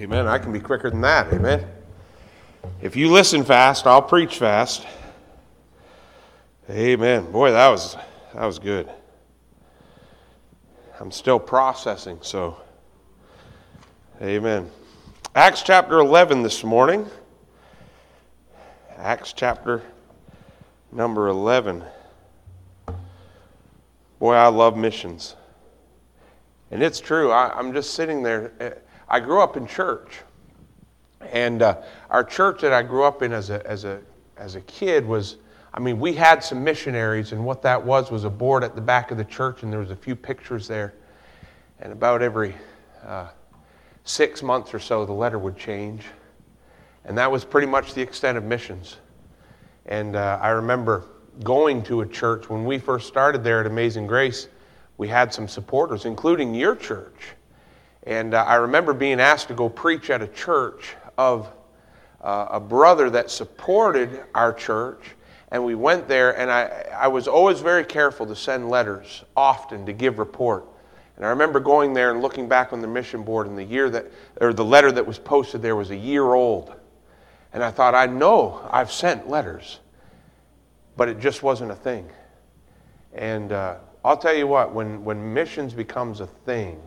Amen. I can be quicker than that. Amen. If you listen fast, I'll preach fast. Amen. Boy, that was that was good. I'm still processing, so Amen. Acts chapter 11 this morning. Acts chapter number 11. Boy, I love missions. And it's true. I, am just sitting there. Eh, I grew up in church. And uh, our church that I grew up in as a, as, a, as a kid was, I mean, we had some missionaries, and what that was was a board at the back of the church, and there was a few pictures there. And about every uh, six months or so, the letter would change. And that was pretty much the extent of missions. And uh, I remember going to a church when we first started there at Amazing Grace. We had some supporters, including your church. And uh, I remember being asked to go preach at a church of uh, a brother that supported our church. And we went there, and I, I was always very careful to send letters often to give report. And I remember going there and looking back on the mission board, and the year that, or the letter that was posted there was a year old. And I thought, I know I've sent letters, but it just wasn't a thing. And uh, I'll tell you what, when, when missions becomes a thing,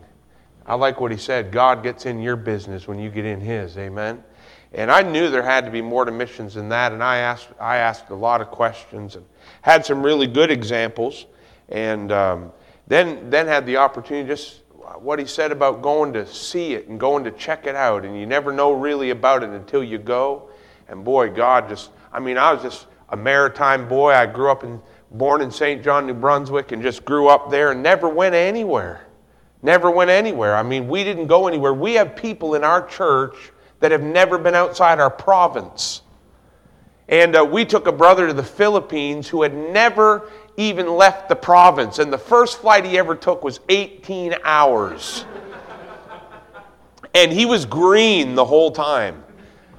I like what he said God gets in your business when you get in his. Amen. And I knew there had to be more to missions than that. And I asked, I asked a lot of questions and had some really good examples. And um, then, then had the opportunity just what he said about going to see it and going to check it out. And you never know really about it until you go. And boy, God just, I mean, I was just a maritime boy. I grew up in, born in St. John, New Brunswick, and just grew up there and never went anywhere. Never went anywhere. I mean, we didn't go anywhere. We have people in our church that have never been outside our province. And uh, we took a brother to the Philippines who had never even left the province. And the first flight he ever took was 18 hours. and he was green the whole time.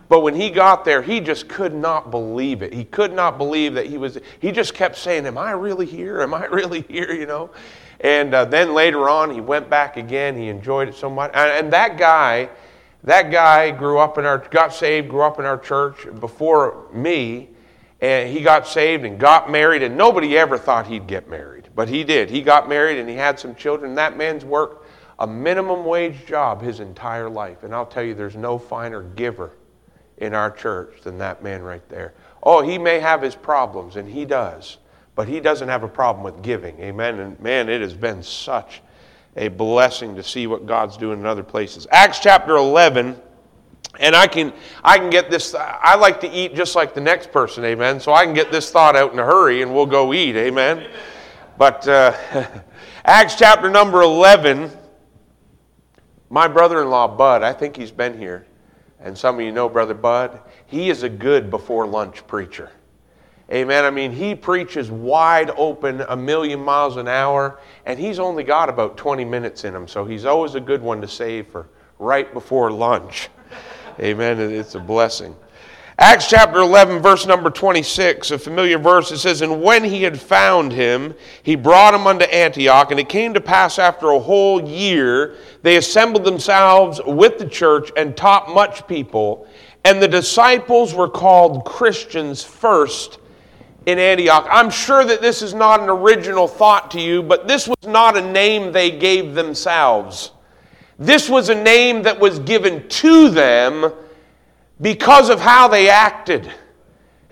But when he got there, he just could not believe it. He could not believe that he was, he just kept saying, Am I really here? Am I really here? You know? And uh, then later on, he went back again. He enjoyed it so much. And, and, that guy, that guy grew up in our, got saved, grew up in our church before me. And he got saved and got married. And nobody ever thought he'd get married. But he did. He got married and he had some children. That man's worked a minimum wage job his entire life. And I'll tell you, there's no finer giver in our church than that man right there. Oh, he may have his problems, and he does. But he doesn't have a problem with giving. Amen. And man, it has been such a blessing to see what God's doing in other places. Acts chapter 11. And I can, I can get this, I like to eat just like the next person, amen. So I can get this thought out in a hurry and we'll go eat, amen. But uh, Acts chapter number 11, my brother in law, Bud, I think he's been here. And some of you know Brother Bud. He is a good before lunch preacher. Amen. I mean, he preaches wide open a million miles an hour, and he's only got about 20 minutes in him, so he's always a good one to save for right before lunch. Amen. It's a blessing. Acts chapter 11, verse number 26, a familiar verse. It says, And when he had found him, he brought him unto Antioch. And it came to pass after a whole year, they assembled themselves with the church and taught much people. And the disciples were called Christians first in Antioch. I'm sure that this is not an original thought to you, but this was not a name they gave themselves. This was a name that was given to them because of how they acted.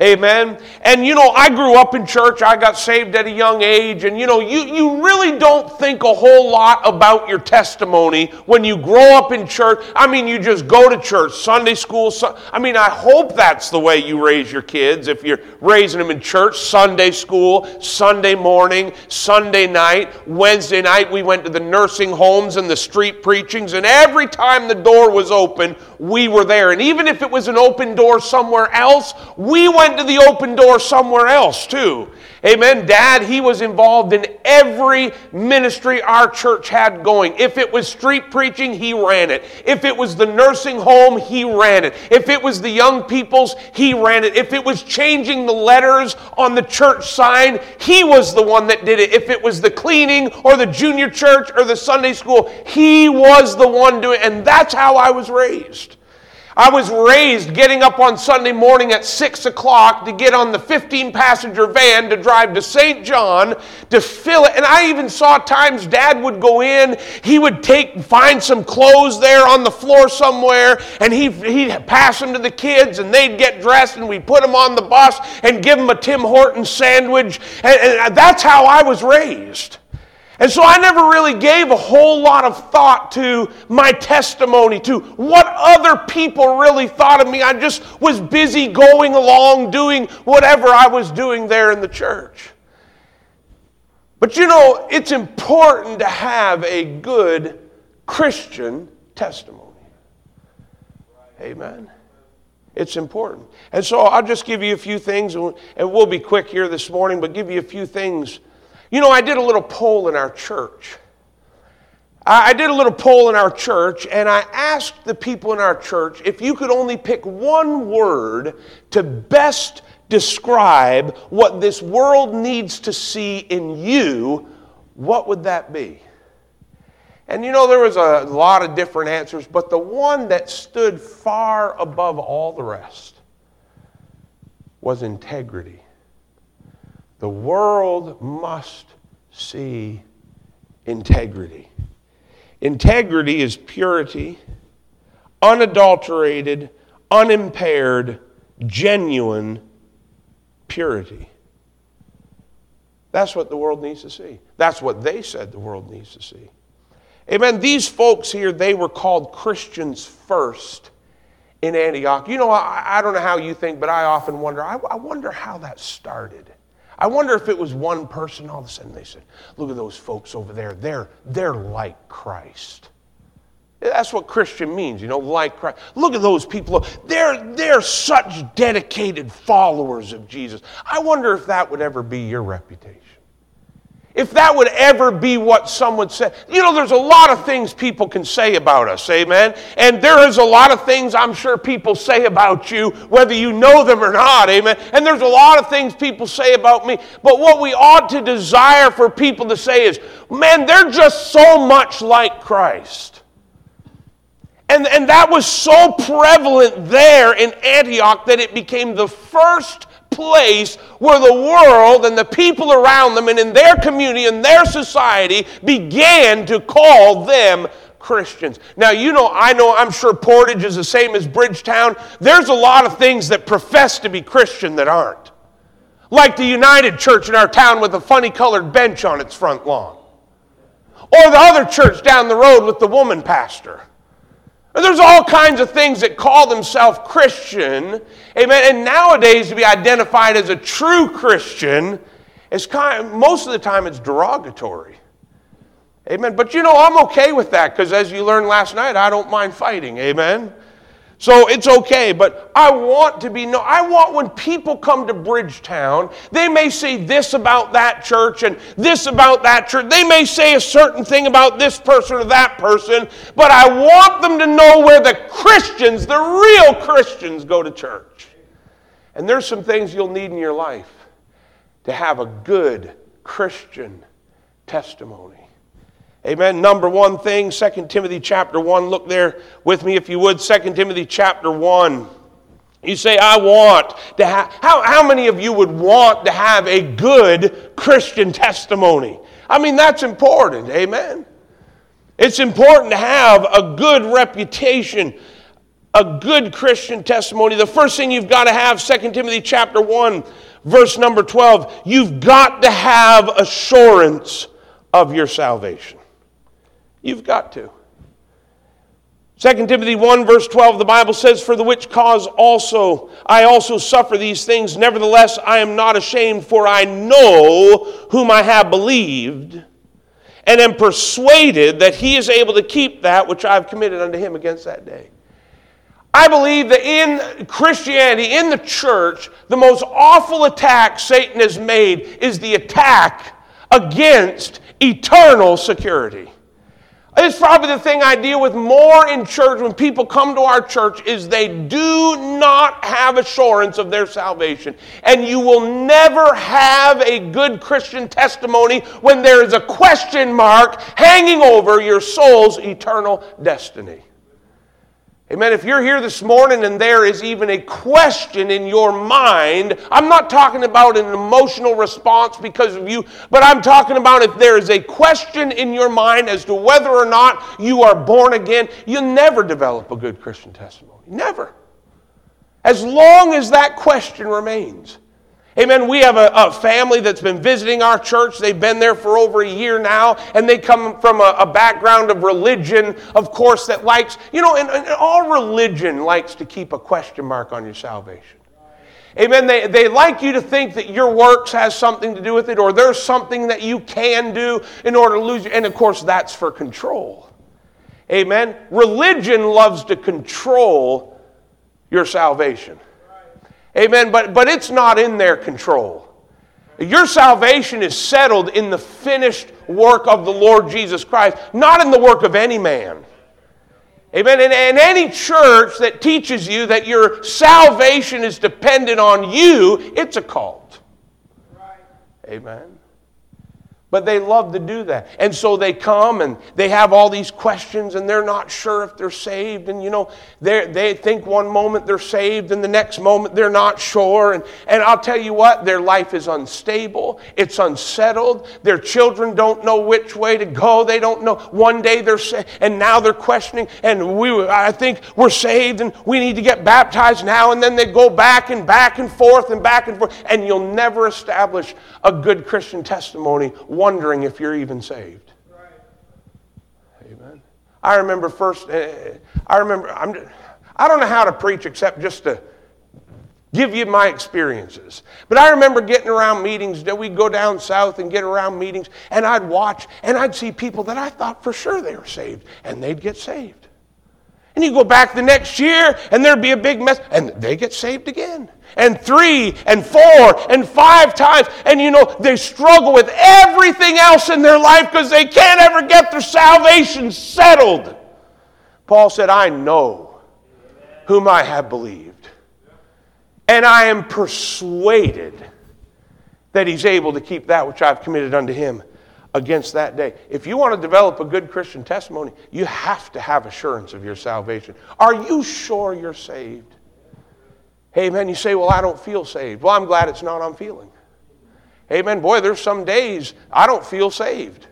Amen. And you know, I grew up in church. I got saved at a young age. And you know, you, you really don't think a whole lot about your testimony when you grow up in church. I mean, you just go to church, Sunday school. I mean, I hope that's the way you raise your kids. If you're raising them in church, Sunday school, Sunday morning, Sunday night, Wednesday night, we went to the nursing homes and the street preachings. And every time the door was open, we were there. And even if it was an open door somewhere else, we went went to the open door somewhere else too. Amen. Dad, he was involved in every ministry our church had going. If it was street preaching, he ran it. If it was the nursing home, he ran it. If it was the young people's, he ran it. If it was changing the letters on the church sign, he was the one that did it. If it was the cleaning or the junior church or the Sunday school, he was the one doing it. And that's how I was raised. I was raised getting up on Sunday morning at 6 o'clock to get on the 15 passenger van to drive to St. John to fill it. And I even saw times dad would go in, he would take, find some clothes there on the floor somewhere, and he, he'd pass them to the kids, and they'd get dressed, and we'd put them on the bus and give them a Tim Horton sandwich. and, and that's how I was raised. And so I never really gave a whole lot of thought to my testimony, to what other people really thought of me. I just was busy going along doing whatever I was doing there in the church. But you know, it's important to have a good Christian testimony. Amen. It's important. And so I'll just give you a few things, and we'll be quick here this morning, but give you a few things you know, I did a little poll in our church. I did a little poll in our church, and I asked the people in our church if you could only pick one word to best describe what this world needs to see in you, what would that be? And you know, there was a lot of different answers, but the one that stood far above all the rest was integrity. The world must see integrity. Integrity is purity, unadulterated, unimpaired, genuine purity. That's what the world needs to see. That's what they said the world needs to see. Amen. These folks here, they were called Christians first in Antioch. You know, I, I don't know how you think, but I often wonder, I, I wonder how that started. I wonder if it was one person, all of a sudden they said, Look at those folks over there. They're, they're like Christ. That's what Christian means, you know, like Christ. Look at those people. They're, they're such dedicated followers of Jesus. I wonder if that would ever be your reputation. If that would ever be what someone said. You know, there's a lot of things people can say about us, amen? And there is a lot of things I'm sure people say about you, whether you know them or not, amen? And there's a lot of things people say about me. But what we ought to desire for people to say is, man, they're just so much like Christ. And, and that was so prevalent there in Antioch that it became the first place where the world and the people around them and in their community and their society began to call them Christians. Now, you know, I know, I'm sure Portage is the same as Bridgetown. There's a lot of things that profess to be Christian that aren't. Like the United Church in our town with a funny colored bench on its front lawn. Or the other church down the road with the woman pastor. There's all kinds of things that call themselves Christian. Amen. And nowadays, to be identified as a true Christian is kind of, most of the time it's derogatory. Amen. But you know, I'm okay with that because as you learned last night, I don't mind fighting. Amen. So it's okay, but I want to be no. I want when people come to Bridgetown, they may say this about that church and this about that church. They may say a certain thing about this person or that person, but I want them to know where the Christians, the real Christians, go to church. And there's some things you'll need in your life to have a good Christian testimony. Amen. Number one thing, 2 Timothy chapter 1. Look there with me if you would. 2 Timothy chapter 1. You say, I want to have, how, how many of you would want to have a good Christian testimony? I mean, that's important. Amen. It's important to have a good reputation, a good Christian testimony. The first thing you've got to have, 2 Timothy chapter 1, verse number 12, you've got to have assurance of your salvation. You've got to. 2 Timothy 1, verse 12, the Bible says, For the which cause also I also suffer these things. Nevertheless, I am not ashamed, for I know whom I have believed, and am persuaded that he is able to keep that which I have committed unto him against that day. I believe that in Christianity, in the church, the most awful attack Satan has made is the attack against eternal security. It's probably the thing I deal with more in church when people come to our church is they do not have assurance of their salvation. And you will never have a good Christian testimony when there is a question mark hanging over your soul's eternal destiny. Amen. If you're here this morning and there is even a question in your mind, I'm not talking about an emotional response because of you, but I'm talking about if there is a question in your mind as to whether or not you are born again, you'll never develop a good Christian testimony. Never. As long as that question remains. Amen. We have a, a, family that's been visiting our church. They've been there for over a year now, and they come from a, a background of religion, of course, that likes, you know, and, and, all religion likes to keep a question mark on your salvation. Amen. They, they like you to think that your works has something to do with it, or there's something that you can do in order to lose you. And of course, that's for control. Amen. Religion loves to control your salvation. Amen. But, but it's not in their control. Your salvation is settled in the finished work of the Lord Jesus Christ, not in the work of any man. Amen. And, and any church that teaches you that your salvation is dependent on you, it's a cult. Amen. But they love to do that. And so they come and they have all these questions and they're not sure if they're saved. And you know, they think one moment they're saved and the next moment they're not sure. And, and I'll tell you what, their life is unstable, it's unsettled. Their children don't know which way to go. They don't know. One day they're saved and now they're questioning. And we, I think we're saved and we need to get baptized now. And then they go back and back and forth and back and forth. And you'll never establish a good Christian testimony wondering if you're even saved. Amen. I remember first, uh, I remember, I'm, I don't know how to preach except just to give you my experiences. But I remember getting around meetings that we'd go down south and get around meetings, and I'd watch, and I'd see people that I thought for sure they were saved, and they'd get saved. And you go back the next year, and there'd be a big mess, and they get saved again and three and four and five times. And you know, they struggle with everything else in their life because they can't ever get their salvation settled. Paul said, I know whom I have believed, and I am persuaded that he's able to keep that which I've committed unto him against that day. If you want to develop a good Christian testimony, you have to have assurance of your salvation. Are you sure you're saved? Hey, Amen. You say, Well, I don't feel saved. Well, I'm glad it's not I'm feeling. Amen. Boy, there's some days I don't feel saved.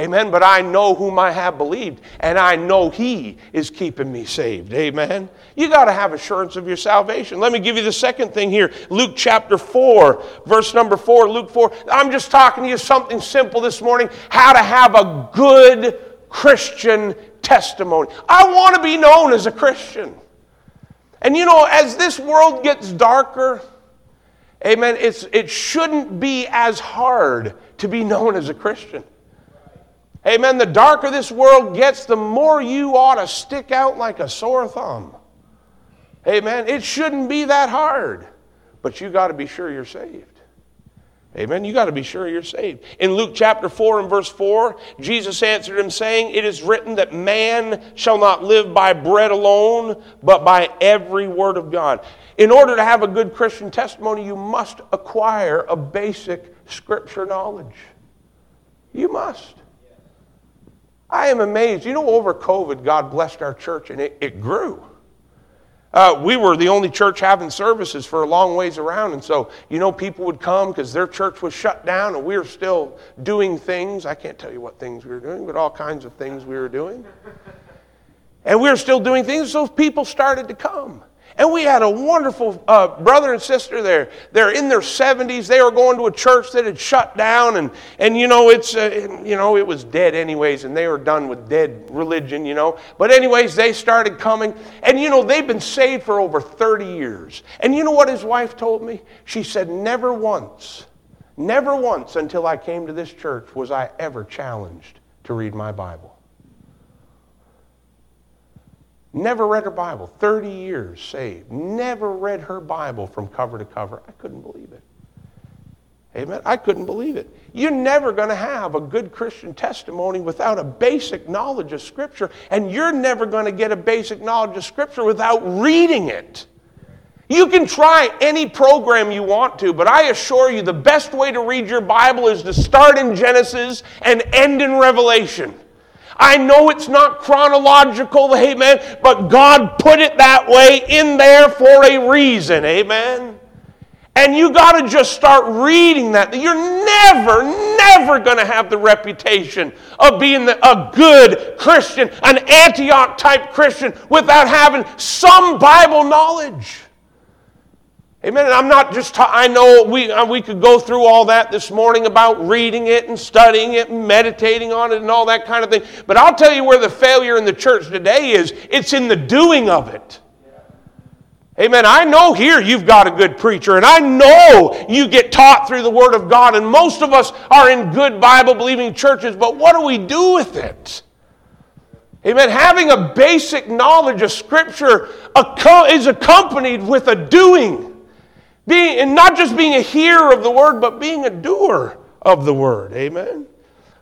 Amen. But I know whom I have believed, and I know He is keeping me saved. Amen. You got to have assurance of your salvation. Let me give you the second thing here Luke chapter 4, verse number 4. Luke 4. I'm just talking to you something simple this morning how to have a good Christian testimony. I want to be known as a Christian. And you know, as this world gets darker, amen, it's, it shouldn't be as hard to be known as a Christian. Amen. The darker this world gets, the more you ought to stick out like a sore thumb. Amen. It shouldn't be that hard, but you got to be sure you're saved. Amen. You got to be sure you're saved. In Luke chapter 4 and verse 4, Jesus answered him, saying, It is written that man shall not live by bread alone, but by every word of God. In order to have a good Christian testimony, you must acquire a basic scripture knowledge. You must. I am amazed. You know, over COVID, God blessed our church and it, it grew. Uh, we were the only church having services for a long ways around. And so, you know, people would come because their church was shut down and we were still doing things. I can't tell you what things we were doing, but all kinds of things we were doing. And we were still doing things, so people started to come. And we had a wonderful uh, brother and sister there. They're in their 70s. They were going to a church that had shut down, and, and you know, it's, uh, you know, it was dead anyways, and they were done with dead religion, you know. But anyways, they started coming, and you know, they've been saved for over 30 years. And you know what his wife told me? She said, never once, never once until I came to this church was I ever challenged to read my Bible. Never read her Bible. 30 years saved. Never read her Bible from cover to cover. I couldn't believe it. Amen. I couldn't believe it. You're never going to have a good Christian testimony without a basic knowledge of Scripture, and you're never going to get a basic knowledge of Scripture without reading it. You can try any program you want to, but I assure you the best way to read your Bible is to start in Genesis and end in Revelation. I know it's not chronological, amen, but God put it that way in there for a reason, amen. And you got to just start reading that. You're never, never going to have the reputation of being a good Christian, an Antioch type Christian, without having some Bible knowledge. Amen. And I'm not just, ta- I know we, uh, we could go through all that this morning about reading it and studying it and meditating on it and all that kind of thing. But I'll tell you where the failure in the church today is it's in the doing of it. Amen. I know here you've got a good preacher, and I know you get taught through the Word of God, and most of us are in good Bible believing churches, but what do we do with it? Amen. Having a basic knowledge of Scripture is accompanied with a doing. Being, and not just being a hearer of the word, but being a doer of the word. Amen.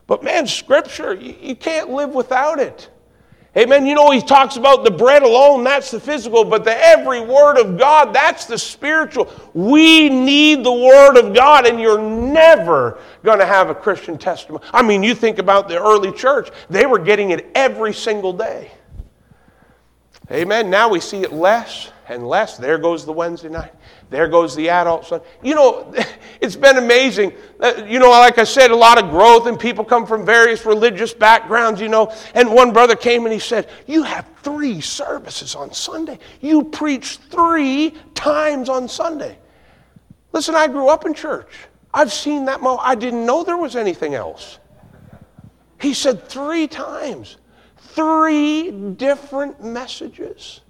But man, scripture, you, you can't live without it. Amen. You know, he talks about the bread alone, that's the physical, but the every word of God, that's the spiritual. We need the word of God, and you're never going to have a Christian testimony. I mean, you think about the early church, they were getting it every single day. Amen. Now we see it less and less. There goes the Wednesday night. There goes the adult son. You know, it's been amazing. Uh, you know, like I said, a lot of growth, and people come from various religious backgrounds, you know. And one brother came and he said, You have three services on Sunday. You preach three times on Sunday. Listen, I grew up in church. I've seen that. Mo- I didn't know there was anything else. He said three times, three different messages.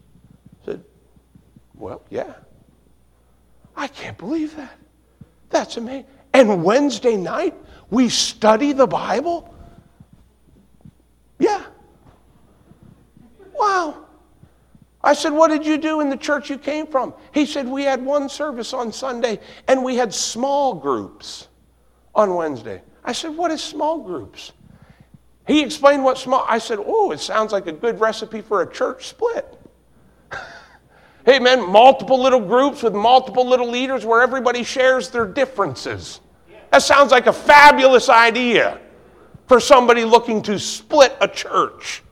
Well, yeah. I can't believe that. That's amazing. And Wednesday night, we study the Bible? Yeah. Wow. I said, What did you do in the church you came from? He said, We had one service on Sunday and we had small groups on Wednesday. I said, What is small groups? He explained what small, I said, Oh, it sounds like a good recipe for a church split. Man, multiple little groups with multiple little leaders where everybody shares their differences. That sounds like a fabulous idea for somebody looking to split a church.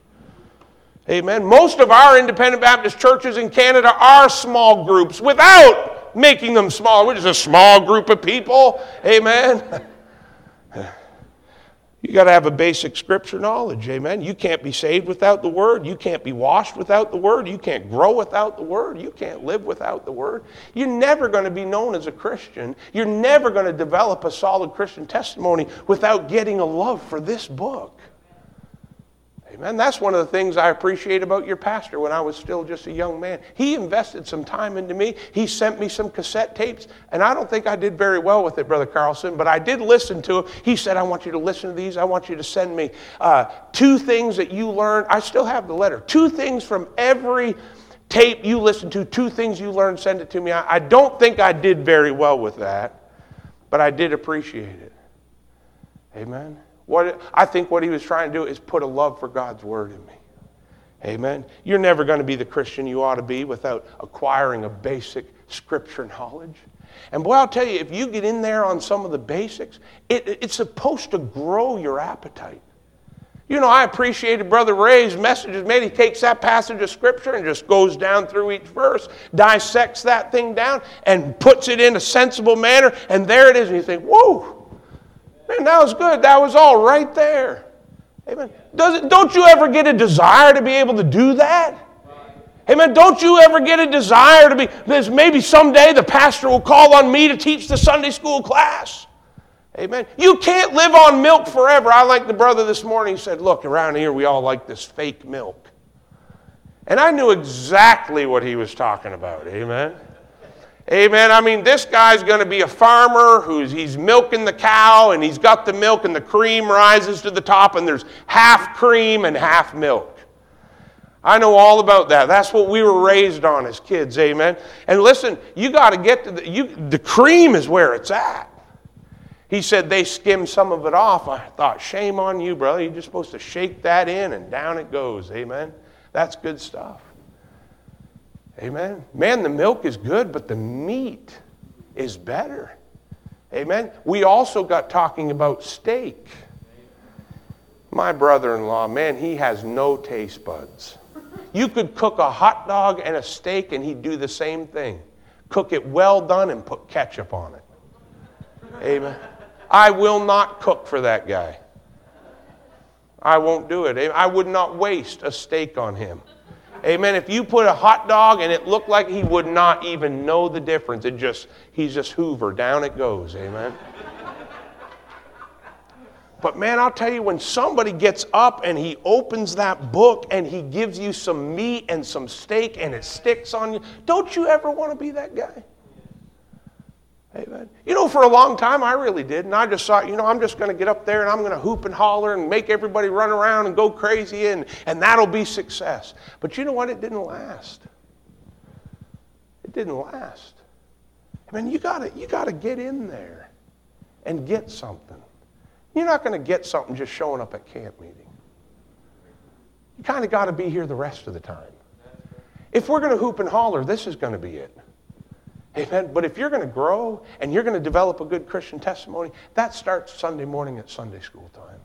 Amen. Most of our independent Baptist churches in Canada are small groups without making them small. We're just a small group of people. Amen. You got to have a basic scripture knowledge, amen. You can't be saved without the word. You can't be washed without the word. You can't grow without the word. You can't live without the word. You're never going to be known as a Christian. You're never going to develop a solid Christian testimony without getting a love for this book. Amen. That's one of the things I appreciate about your pastor when I was still just a young man. He invested some time into me. He sent me some cassette tapes, and I don't think I did very well with it, Brother Carlson, but I did listen to it. He said, I want you to listen to these. I want you to send me uh, two things that you learned. I still have the letter. Two things from every tape you listen to, two things you learned, send it to me. I, I don't think I did very well with that, but I did appreciate it. Amen. What, I think what he was trying to do is put a love for God's word in me. Amen. You're never going to be the Christian you ought to be without acquiring a basic scripture knowledge. And boy, I'll tell you, if you get in there on some of the basics, it, it's supposed to grow your appetite. You know, I appreciated Brother Ray's messages. Maybe he takes that passage of Scripture and just goes down through each verse, dissects that thing down, and puts it in a sensible manner, and there it is. And you think, whoa, Man, that was good. That was all right there. Amen. It, don't you ever get a desire to be able to do that? Amen. Don't you ever get a desire to be, maybe someday the pastor will call on me to teach the Sunday school class. Amen. You can't live on milk forever. I like the brother this morning. Said, Look, around here we all like this fake milk. And I knew exactly what he was talking about. Amen. Amen. I mean, this guy's going to be a farmer who's he's milking the cow and he's got the milk and the cream rises to the top and there's half cream and half milk. I know all about that. That's what we were raised on as kids, amen. And listen, you got to get to the, you, the cream is where it's at. He said they skimmed some of it off. I thought, shame on you, brother. You're just supposed to shake that in and down it goes, amen. That's good stuff. Amen. Man, the milk is good, but the meat is better. Amen. We also got talking about steak. My brother in law, man, he has no taste buds. You could cook a hot dog and a steak, and he'd do the same thing. Cook it well done and put ketchup on it. Amen. I will not cook for that guy. I won't do it. I would not waste a steak on him. Amen. If you put a hot dog and it looked like he would not even know the difference, it just he's just Hoover, down it goes. Amen. But man, I'll tell you, when somebody gets up and he opens that book and he gives you some meat and some steak and it sticks on you, don't you ever want to be that guy? Amen. You know, for a long time, I really did. And I just thought, you know, I'm just going to get up there and I'm going to hoop and holler and make everybody run around and go crazy, and, and that'll be success. But you know what? It didn't last. It didn't last. I mean, you got you got to get in there and get something. You're not going to get something just showing up at camp meeting. You kind of got to be here the rest of the time. If we're going to hoop and holler, this is going to be it. Amen. But if you're going to grow and you're going to develop a good Christian testimony, that starts Sunday morning at Sunday school time.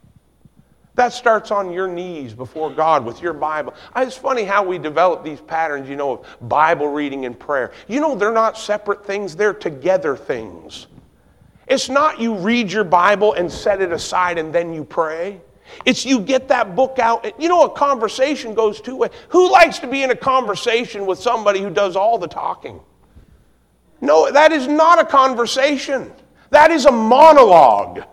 That starts on your knees before God with your Bible. It's funny how we develop these patterns, you know, of Bible reading and prayer. You know, they're not separate things, they're together things. It's not you read your Bible and set it aside and then you pray. It's you get that book out. You know, a conversation goes two ways. Who likes to be in a conversation with somebody who does all the talking? No, that is not a conversation. That is a monologue.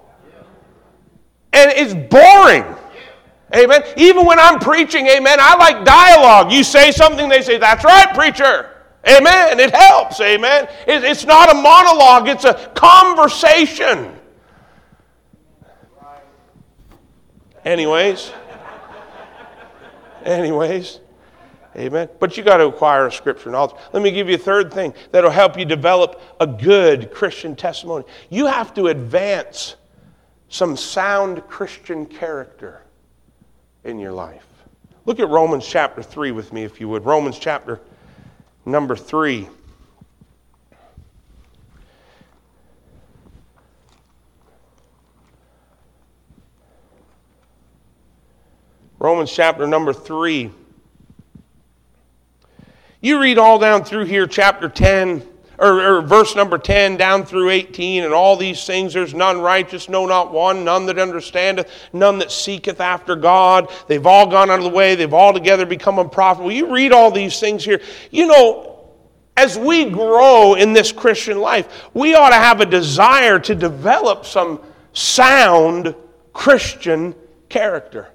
And it's boring. Amen. Even when I'm preaching, amen, I like dialogue. You say something, they say, That's right, preacher. Amen. It helps. Amen. It's not a monologue, it's a conversation. Anyways. Anyways. Amen. But you got to acquire a scripture knowledge. Let me give you a third thing that'll help you develop a good Christian testimony. You have to advance some sound Christian character in your life. Look at Romans chapter 3 with me, if you would. Romans chapter Number three, Romans chapter number 3. You read all down through here, chapter 10, or, or, verse number 10 down through 18, and all these things there's none righteous, no, not one, none that understandeth, none that seeketh after God. They've all gone out of the way, they've all together become unprofitable. You read all these things here. You know, as we grow in this Christian life, we ought to have a desire to develop some sound Christian character.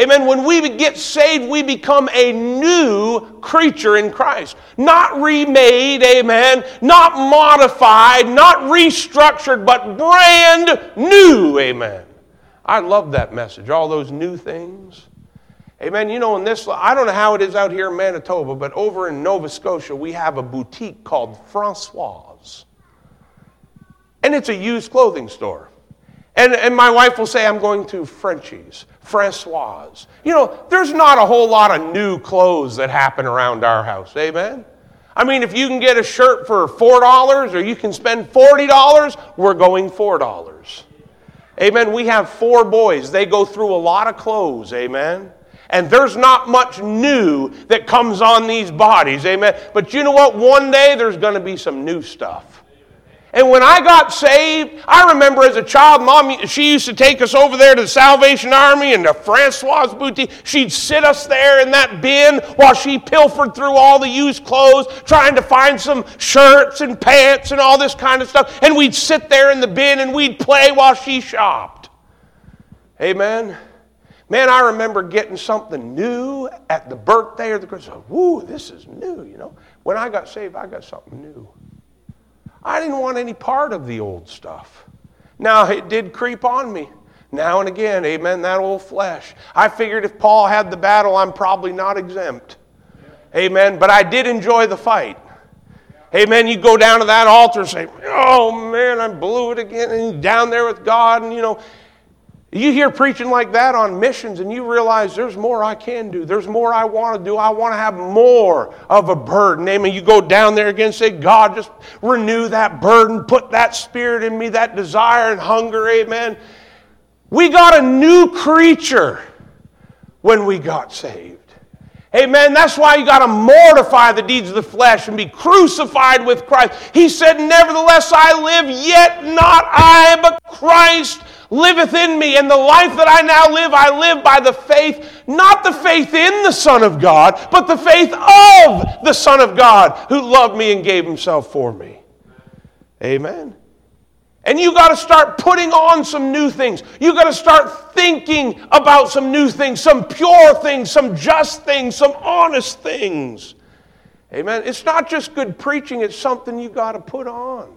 Amen. When we get saved, we become a new creature in Christ. Not remade, amen. Not modified, not restructured, but brand new, amen. I love that message, all those new things. Amen. You know, in this, I don't know how it is out here in Manitoba, but over in Nova Scotia, we have a boutique called Francoise. And it's a used clothing store. And, and my wife will say, I'm going to Frenchy's, Francoise. You know, there's not a whole lot of new clothes that happen around our house. Amen? I mean, if you can get a shirt for $4 or you can spend $40, we're going $4. Amen. We have four boys. They go through a lot of clothes. Amen. And there's not much new that comes on these bodies. Amen. But you know what? One day there's going to be some new stuff. And when I got saved, I remember as a child, mom, she used to take us over there to the Salvation Army and the Francoise Boutique. She'd sit us there in that bin while she pilfered through all the used clothes, trying to find some shirts and pants and all this kind of stuff. And we'd sit there in the bin and we'd play while she shopped. Amen. Man, I remember getting something new at the birthday or the Christmas. Woo, this is new, you know. When I got saved, I got something new. I didn't want any part of the old stuff. Now, it did creep on me. Now and again, amen, that old flesh. I figured if Paul had the battle, I'm probably not exempt. Amen. But I did enjoy the fight. Amen. You go down to that altar and say, Oh man, I blew it again. And down there with God, and you know, you hear preaching like that on missions, and you realize there's more I can do. There's more I want to do. I want to have more of a burden. Amen. You go down there again say, God, just renew that burden, put that spirit in me, that desire and hunger. Amen. We got a new creature when we got saved. Amen. That's why you got to mortify the deeds of the flesh and be crucified with Christ. He said, Nevertheless, I live, yet not I, but Christ liveth in me. And the life that I now live, I live by the faith, not the faith in the Son of God, but the faith of the Son of God who loved me and gave himself for me. Amen. And you got to start putting on some new things. You got to start thinking about some new things, some pure things, some just things, some honest things. Amen. It's not just good preaching, it's something you got to put on.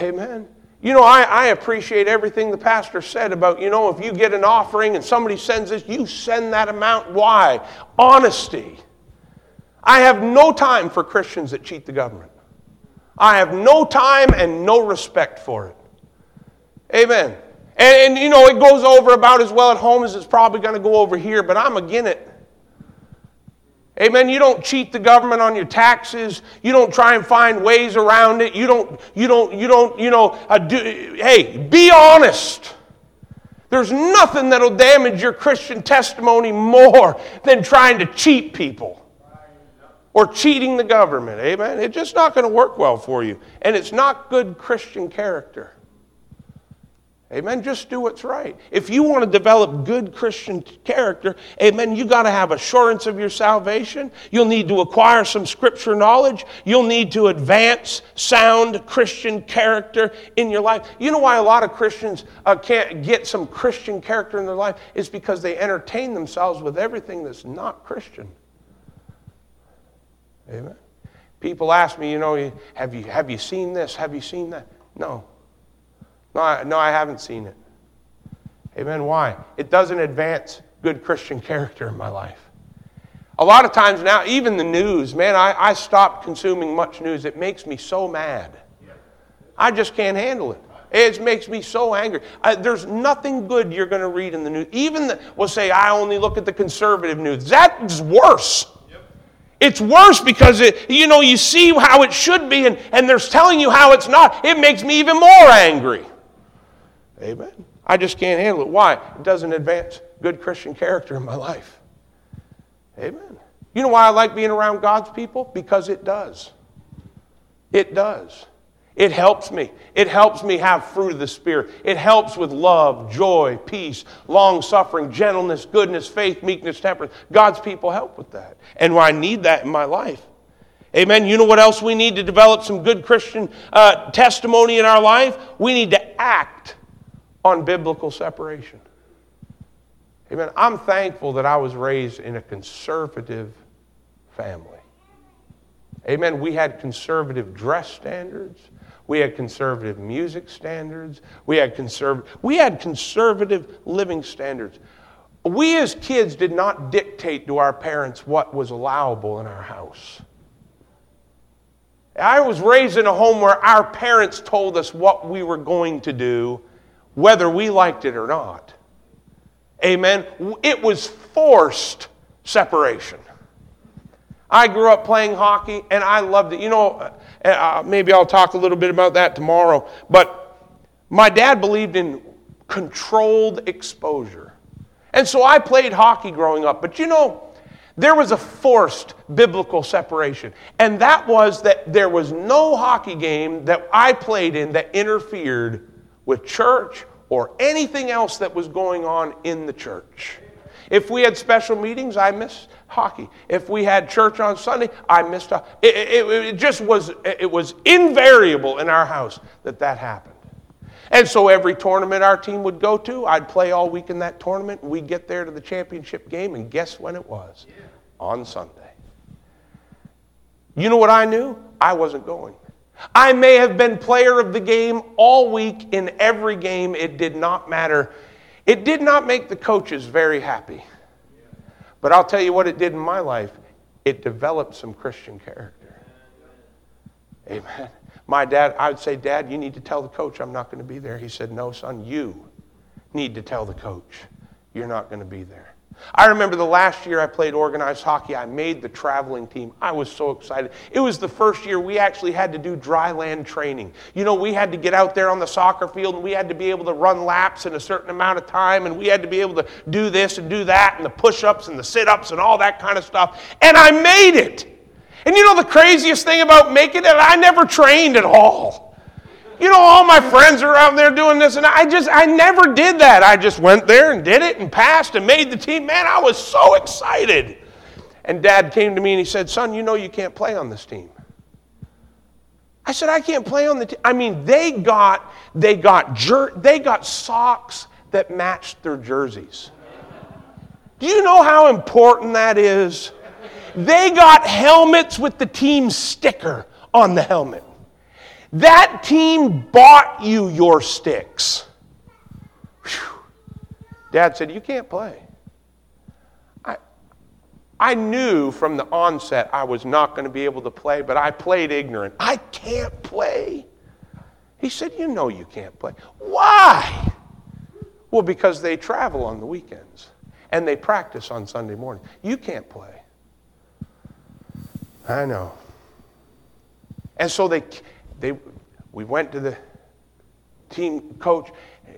Amen. You know, I, I, appreciate everything the pastor said about, you know, if you get an offering and somebody sends this, you send that amount. Why? Honesty. I have no time for Christians that cheat the government. I have no time and no respect for it. Amen. And, and, you know, it goes over about as well at home as it's probably going to go over here, but I'm again it. Amen. You don't cheat the government on your taxes. You don't try and find ways around it. You don't, you don't, you don't, you know, uh, do, hey, be honest. There's nothing that'll damage your Christian testimony more than trying to cheat people or cheating the government. Amen. It's just not going to work well for you. And it's not good Christian character. Amen. Just do what's right. If you want to develop good Christian character, amen, you got to have assurance of your salvation. You'll need to acquire some scripture knowledge. You'll need to advance sound Christian character in your life. You know why a lot of Christians uh, can't get some Christian character in their life? It's because they entertain themselves with everything that's not Christian. Amen. People ask me, you know, have you, have you seen this? Have you seen that? No. No I, no, I haven't seen it. Amen. Why? It doesn't advance good Christian character in my life. A lot of times now, even the news, man, I, I stopped consuming much news. It makes me so mad. I just can't handle it. It makes me so angry. I, there's nothing good you're going to read in the news. Even the, we'll say, I only look at the conservative news. That's worse. It's worse because it, you know you see how it should be and, and they're telling you how it's not. It makes me even more angry. Amen. I just can't handle it. Why? It doesn't advance good Christian character in my life. Amen. You know why I like being around God's people? Because it does. It does. It helps me. It helps me have fruit of the Spirit. It helps with love, joy, peace, long suffering, gentleness, goodness, faith, meekness, temperance. God's people help with that. And why I need that in my life. Amen. You know what else we need to develop some good Christian uh, testimony in our life? We need to act on biblical separation. Amen. I'm thankful that I was raised in a conservative family. Amen. We had conservative dress standards. We had conservative music standards. We had, conserv- we had conservative living standards. We as kids did not dictate to our parents what was allowable in our house. I was raised in a home where our parents told us what we were going to do, whether we liked it or not. Amen. It was forced separation. I grew up playing hockey and I loved it. You know, uh, maybe I'll talk a little bit about that tomorrow. But my dad believed in controlled exposure. And so I played hockey growing up. But you know, there was a forced biblical separation. And that was that there was no hockey game that I played in that interfered with church or anything else that was going on in the church. If we had special meetings, I missed hockey. If we had church on Sunday, I missed. It, it, it just was, it was invariable in our house that that happened. And so every tournament our team would go to, I'd play all week in that tournament. We'd get there to the championship game, and guess when it was? Yeah. On Sunday. You know what I knew? I wasn't going. I may have been player of the game all week in every game. It did not matter. It did not make the coaches very happy. But I'll tell you what it did in my life it developed some Christian character. Amen. My dad, I would say, Dad, you need to tell the coach I'm not going to be there. He said, No, son, you need to tell the coach you're not going to be there. I remember the last year I played organized hockey, I made the traveling team. I was so excited. It was the first year we actually had to do dry land training. You know, we had to get out there on the soccer field and we had to be able to run laps in a certain amount of time and we had to be able to do this and do that and the push ups and the sit ups and all that kind of stuff. And I made it. And you know the craziest thing about making it? I never trained at all. You know, all my friends are out there doing this, and I just, I never did that. I just went there and did it and passed and made the team. Man, I was so excited. And dad came to me and he said, Son, you know you can't play on this team. I said, I can't play on the team. I mean, they got, they got, jer- they got socks that matched their jerseys. Do you know how important that is? They got helmets with the team sticker on the helmet. That team bought you your sticks. Whew. Dad said, You can't play. I, I knew from the onset I was not going to be able to play, but I played ignorant. I can't play. He said, You know you can't play. Why? Well, because they travel on the weekends and they practice on Sunday morning. You can't play. I know. And so they, they, we went to the team coach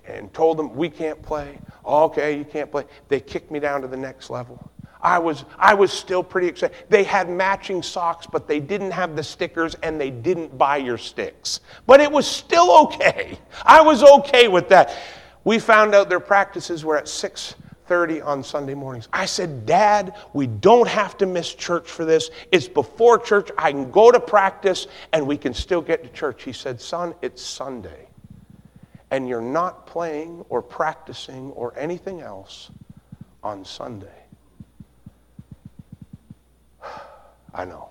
and told them we can't play. okay, you can't play. They kicked me down to the next level. I was, I was still pretty excited. They had matching socks, but they didn't have the stickers and they didn't buy your sticks. But it was still okay. I was okay with that. We found out their practices were at 6 30 on Sunday mornings. I said, Dad, we don't have to miss church for this. It's before church. I can go to practice and we can still get to church. He said, Son, it's Sunday. And you're not playing or practicing or anything else on Sunday. I know.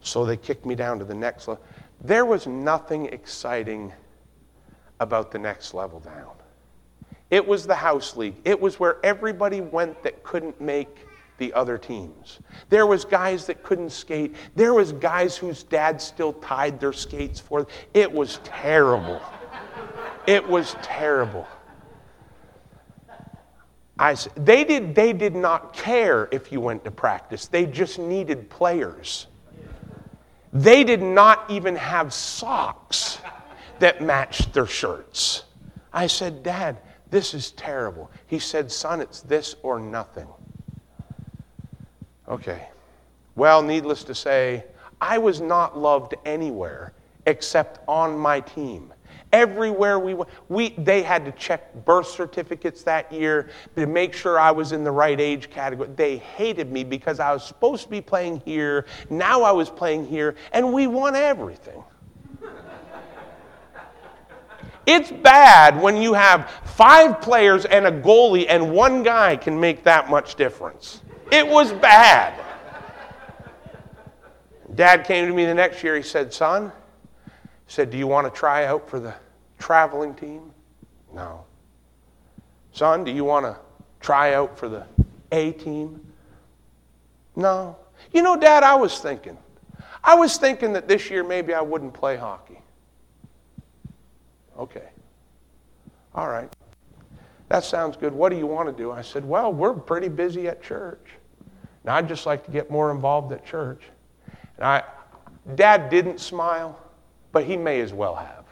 So they kicked me down to the next level. There was nothing exciting about the next level down. It was the house league. It was where everybody went that couldn't make the other teams. There was guys that couldn't skate. There was guys whose dads still tied their skates for them. It was terrible. It was terrible. I, they, did, they did not care if you went to practice. They just needed players. They did not even have socks that matched their shirts. I said, Dad, this is terrible. He said, Son, it's this or nothing. Okay. Well, needless to say, I was not loved anywhere except on my team. Everywhere we went, we, they had to check birth certificates that year to make sure I was in the right age category. They hated me because I was supposed to be playing here. Now I was playing here, and we won everything. It's bad when you have five players and a goalie and one guy can make that much difference. It was bad. Dad came to me the next year. He said, Son, he said, Do you want to try out for the traveling team? No. Son, do you want to try out for the A team? No. You know, Dad, I was thinking. I was thinking that this year maybe I wouldn't play hockey. Okay. All right. That sounds good. What do you want to do? I said, Well, we're pretty busy at church. And I'd just like to get more involved at church. And I, Dad didn't smile, but he may as well have.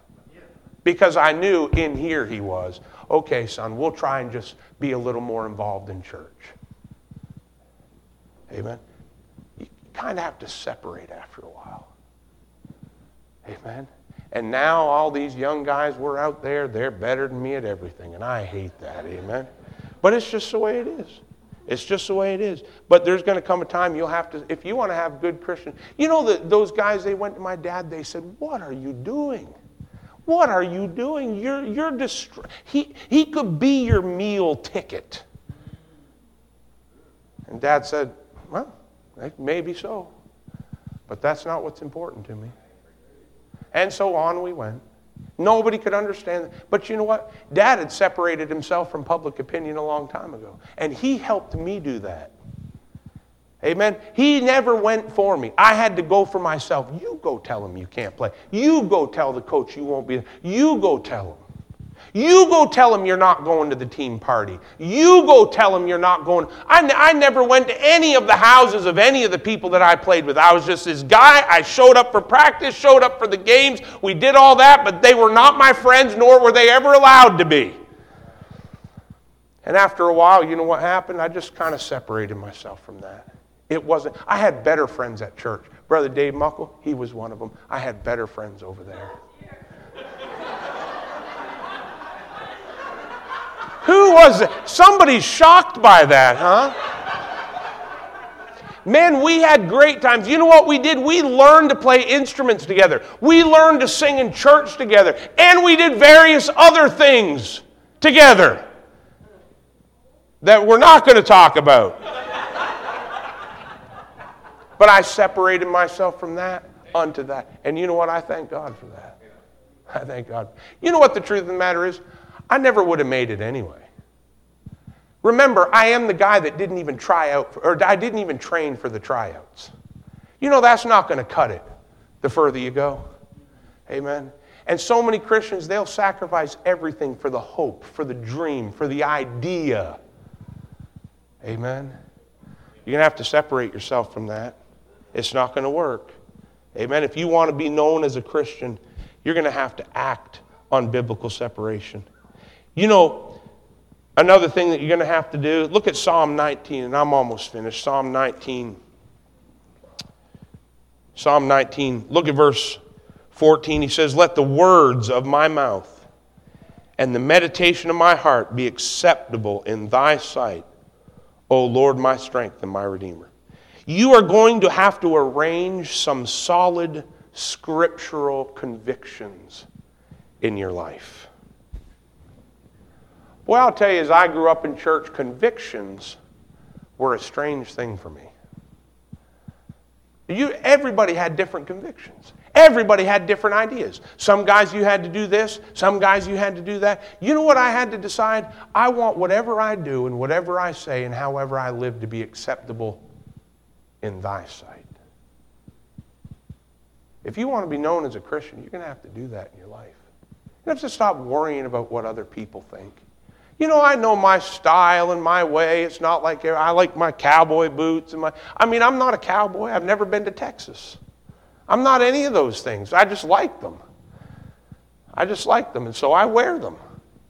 Because I knew in here he was, okay, son, we'll try and just be a little more involved in church. Amen. You kind of have to separate after a while. Amen. And now all these young guys we're out there, they're better than me at everything. And I hate that, amen. But it's just the way it is. It's just the way it is. But there's going to come a time you'll have to, if you want to have good Christian, you know that those guys, they went to my dad, they said, What are you doing? What are you doing? You're, you're dist- he, he could be your meal ticket. And dad said, Well, maybe so. But that's not what's important to me. And so on we went. Nobody could understand. But you know what? Dad had separated himself from public opinion a long time ago. And he helped me do that. Amen. He never went for me. I had to go for myself. You go tell him you can't play. You go tell the coach you won't be. You go tell him. You go tell him you're not going to the team party. You go tell him you're not going. I, I never went to any of the houses of any of the people that I played with. I was just this guy. I showed up for practice, showed up for the games. We did all that, but they were not my friends, nor were they ever allowed to be. And after a while, you know what happened? I just kind of separated myself from that. It wasn't, I had better friends at church. Brother Dave Muckle, he was one of them. I had better friends over there. Who was? Somebody's shocked by that, huh? Man, we had great times. You know what we did? We learned to play instruments together. We learned to sing in church together. And we did various other things together that we're not going to talk about. but I separated myself from that unto that. And you know what? I thank God for that. I thank God. You know what the truth of the matter is? I never would have made it anyway. Remember, I am the guy that didn't even try out, or I didn't even train for the tryouts. You know, that's not going to cut it the further you go. Amen. And so many Christians, they'll sacrifice everything for the hope, for the dream, for the idea. Amen. You're going to have to separate yourself from that. It's not going to work. Amen. If you want to be known as a Christian, you're going to have to act on biblical separation. You know, another thing that you're going to have to do, look at Psalm 19, and I'm almost finished. Psalm 19. Psalm 19, look at verse 14. He says, Let the words of my mouth and the meditation of my heart be acceptable in thy sight, O Lord, my strength and my redeemer. You are going to have to arrange some solid scriptural convictions in your life. Well, I'll tell you, as I grew up in church, convictions were a strange thing for me. You, everybody had different convictions. Everybody had different ideas. Some guys you had to do this, some guys you had to do that. You know what I had to decide? I want whatever I do and whatever I say and however I live to be acceptable in thy sight. If you want to be known as a Christian, you're going to have to do that in your life. You have to stop worrying about what other people think. You know, I know my style and my way. It's not like I like my cowboy boots and my. I mean, I'm not a cowboy. I've never been to Texas. I'm not any of those things. I just like them. I just like them, and so I wear them.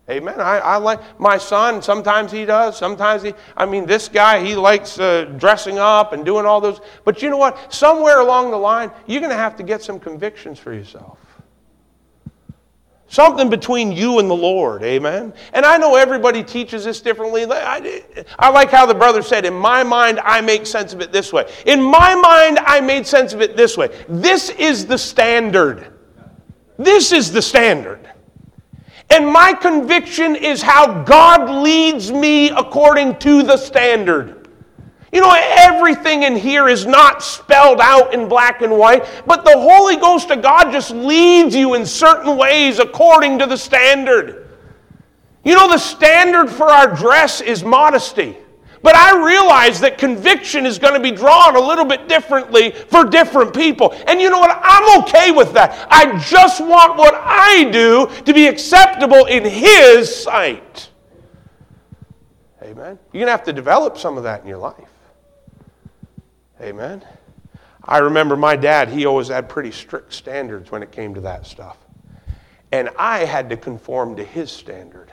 Amen. I, I like my son. Sometimes he does. Sometimes he. I mean, this guy he likes uh, dressing up and doing all those. But you know what? Somewhere along the line, you're going to have to get some convictions for yourself. Something between you and the Lord, amen? And I know everybody teaches this differently. I, I, like how the brother said, In my mind, I make sense of it this way. In my mind, I made sense of it this way. This is the standard. This is the standard. And my conviction is how God leads me according to the standard. You know, everything in here is not spelled out in black and white, but the Holy Ghost of God just leads you in certain ways according to the standard. You know, the standard for our dress is modesty. But I realize that conviction is going to be drawn a little bit differently for different people. And you know what? I'm okay with that. I just want what I do to be acceptable in His sight. Amen. You're going to have to develop some of that in your life. Amen. I remember my dad, he always had pretty strict standards when it came to that stuff. And I had to conform to his standard.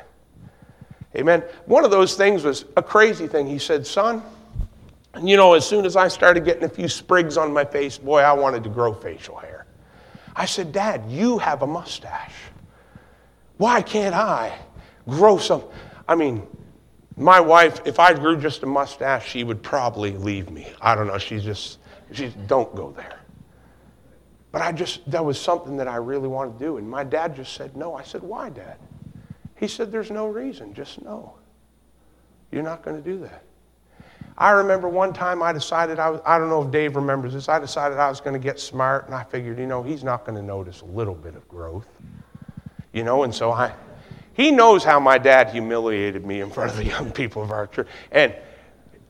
Amen. One of those things was a crazy thing. He said, Son, you know, as soon as I started getting a few sprigs on my face, boy, I wanted to grow facial hair. I said, Dad, you have a mustache. Why can't I grow some? I mean, my wife, if I grew just a mustache, she would probably leave me. I don't know. She's just, she's, don't go there. But I just, that was something that I really wanted to do. And my dad just said no. I said, why, Dad? He said, there's no reason. Just no. You're not going to do that. I remember one time I decided, I, was, I don't know if Dave remembers this, I decided I was going to get smart, and I figured, you know, he's not going to notice a little bit of growth. You know, and so I, he knows how my dad humiliated me in front of the young people of our church. And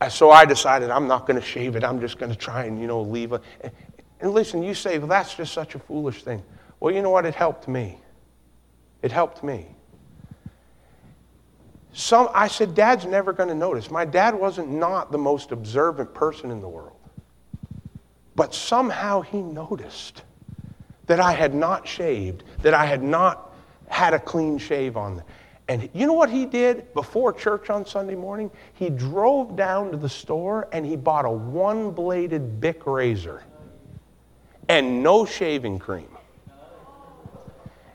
uh, so I decided I'm not going to shave it. I'm just going to try and, you know, leave it. And listen, you say, well, that's just such a foolish thing. Well, you know what? It helped me. It helped me. Some, I said, Dad's never going to notice. My dad wasn't not the most observant person in the world. But somehow he noticed that I had not shaved, that I had not had a clean shave on. And you know what he did before church on Sunday morning? He drove down to the store and he bought a one bladed Bic razor and no shaving cream.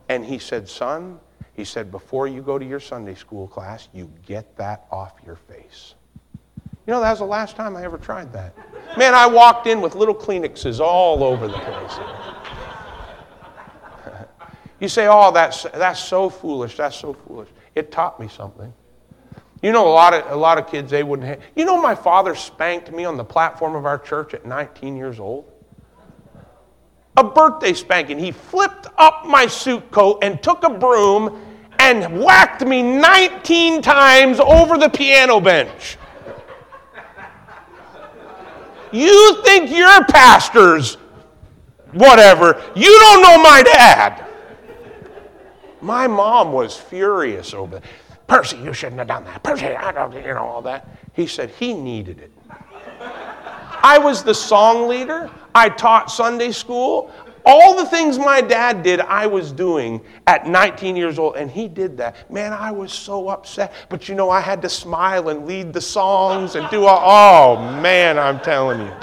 And he said, Son, he said, before you go to your Sunday school class, you get that off your face. You know, that was the last time I ever tried that. Man, I walked in with little Kleenexes all over the place. You say, oh, that's, that's so foolish, that's so foolish. It taught me something. You know, a lot of, a lot of kids, they wouldn't have. You know, my father spanked me on the platform of our church at 19 years old? A birthday spanking. He flipped up my suit coat and took a broom and whacked me 19 times over the piano bench. You think you're pastors, whatever, you don't know my dad. My mom was furious over it. Percy, you shouldn't have done that. Percy, I don't, you know, all that. He said he needed it. I was the song leader. I taught Sunday school. All the things my dad did, I was doing at 19 years old, and he did that. Man, I was so upset. But you know, I had to smile and lead the songs and do all. Oh, man, I'm telling you.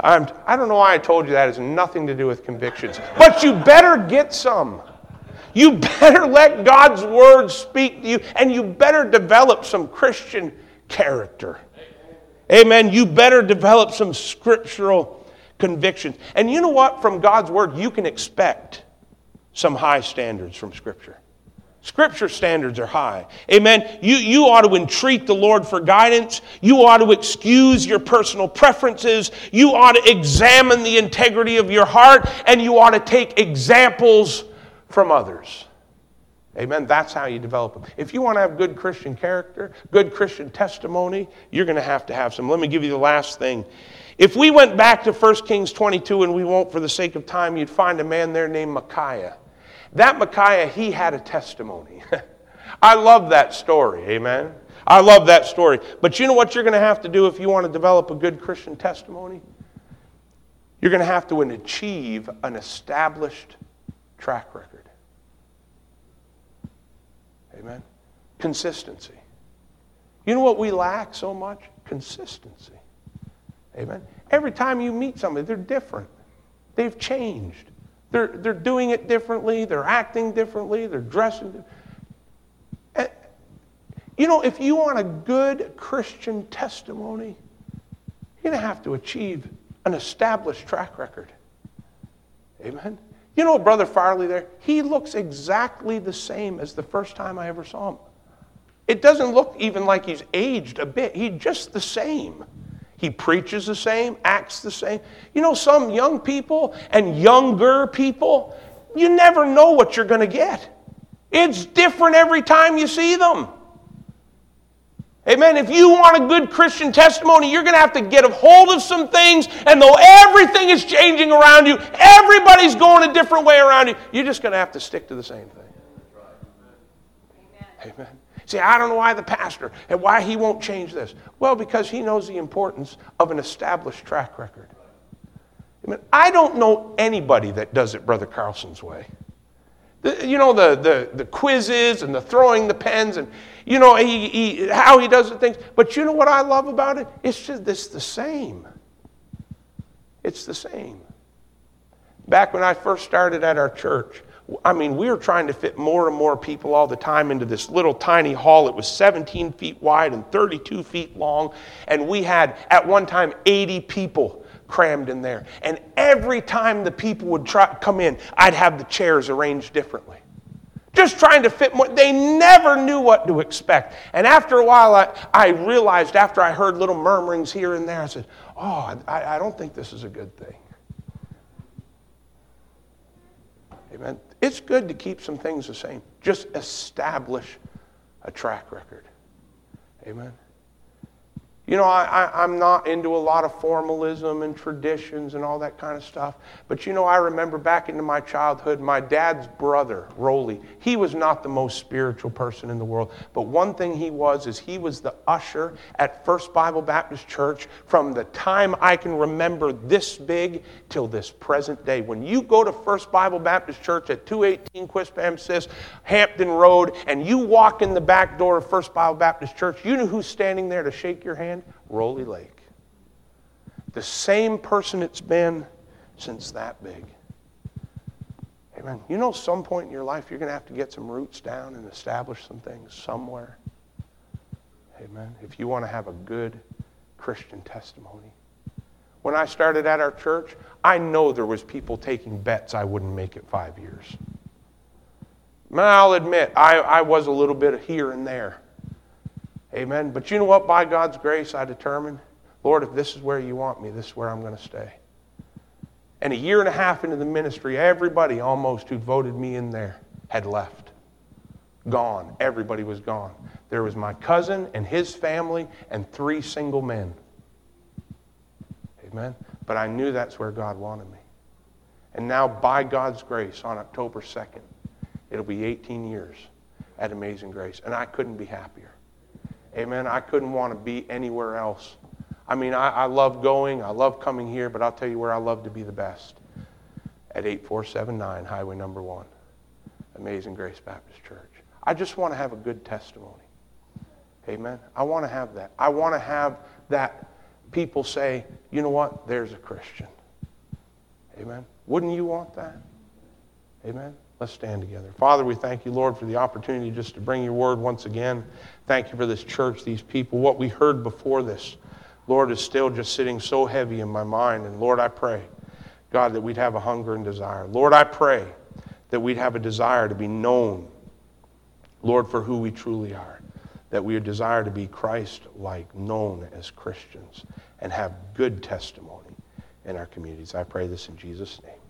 I'm, I don't know why I told you that. It has nothing to do with convictions. But you better get some. You better let God's word speak to you, and you better develop some Christian character. Amen. You better develop some scriptural convictions. And you know what? From God's Word, you can expect some high standards from Scripture. Scripture standards are high. Amen. You, you ought to entreat the Lord for guidance. You ought to excuse your personal preferences. You ought to examine the integrity of your heart, and you ought to take examples from others. Amen. That's how you develop them. If you want to have good Christian character, good Christian testimony, you're going to have to have some. Let me give you the last thing. If we went back to 1 Kings 22, and we won't for the sake of time, you'd find a man there named Micaiah. That Micaiah, he had a testimony. I love that story, amen? I love that story. But you know what you're going to have to do if you want to develop a good Christian testimony? You're going to have to achieve an established track record. Amen? Consistency. You know what we lack so much? Consistency. Amen. Every time you meet somebody, they're different. They've changed. They're, they're doing it differently. They're acting differently. They're dressing. And, eh, you know, if you want a good Christian testimony, you're going to have to achieve an established track record. Amen. You know, Brother Farley there, he looks exactly the same as the first time I ever saw him. It doesn't look even like he's aged a bit. He's just the same. He preaches the same, acts the same. You know, some young people and younger people, you never know what you're going to get. It's different every time you see them. Amen. If you want a good Christian testimony, you're going to have to get a hold of some things, and though everything is changing around you, everybody's going a different way around you, you're just going to have to stick to the same thing. Amen. Amen. See, I don't know why the pastor and why he won't change this. Well, because he knows the importance of an established track record. I mean, I don't know anybody that does it Brother Carlson's way. The, you know, the, the, the quizzes and the throwing the pens and, you know, he, he, how he does the things. But you know what I love about it? It's just it's the same. It's the same. Back when I first started at our church, I mean, we were trying to fit more and more people all the time into this little tiny hall. It was 17 feet wide and 32 feet long. And we had, at one time, 80 people crammed in there. And every time the people would try, come in, I'd have the chairs arranged differently just trying to fit more. They never knew what to expect. And after a while, I, I realized after I heard little murmurings here and there, I said, Oh, I, I don't think this is a good thing. Amen. It's good to keep some things the same. Just establish a track record. Amen. You know, I, am not into a lot of formalism and traditions and all that kind of stuff. But you know, I remember back into my childhood, my dad's brother, Rolly, he was not the most spiritual person in the world. But one thing he was is he was the usher at First Bible Baptist Church from the time I can remember this big till this present day. When you go to First Bible Baptist Church at 218 Quispam Quispamsis, Hampton Road, and you walk in the back door of First Bible Baptist Church, you know who's standing there to shake your hand? Rolly Lake. The same person it's been since that big. Amen. You know, some point in your life, you're going to have to get some roots down and establish some things somewhere. Amen. If you want to have a good Christian testimony. When I started at our church, I know there was people taking bets I wouldn't make it five years. I'll admit, I, I was a little bit here and there. Amen. But you know what? By God's grace, I determined, Lord, if this is where you want me, this is where I'm going to stay. And a year and a half into the ministry, everybody almost who voted me in there had left. Gone. Everybody was gone. There was my cousin and his family and three single men. Amen. But I knew that's where God wanted me. And now, by God's grace, on October 2nd, it'll be 18 years at Amazing Grace. And I couldn't be happier. Amen. I couldn't want to be anywhere else. I mean, I, I love going, I love coming here, but I'll tell you where I love to be the best at 8479 Highway Number One, Amazing Grace Baptist Church. I just want to have a good testimony. Amen. I want to have that. I want to have that people say, you know what? There's a Christian. Amen. Wouldn't you want that? Amen. Let's stand together. Father, we thank you, Lord, for the opportunity just to bring your word once again. Thank you for this church, these people. What we heard before this, Lord, is still just sitting so heavy in my mind. And Lord, I pray, God, that we'd have a hunger and desire. Lord, I pray that we'd have a desire to be known, Lord, for who we truly are. That we desire to be Christ like, known as Christians, and have good testimony in our communities. I pray this in Jesus' name.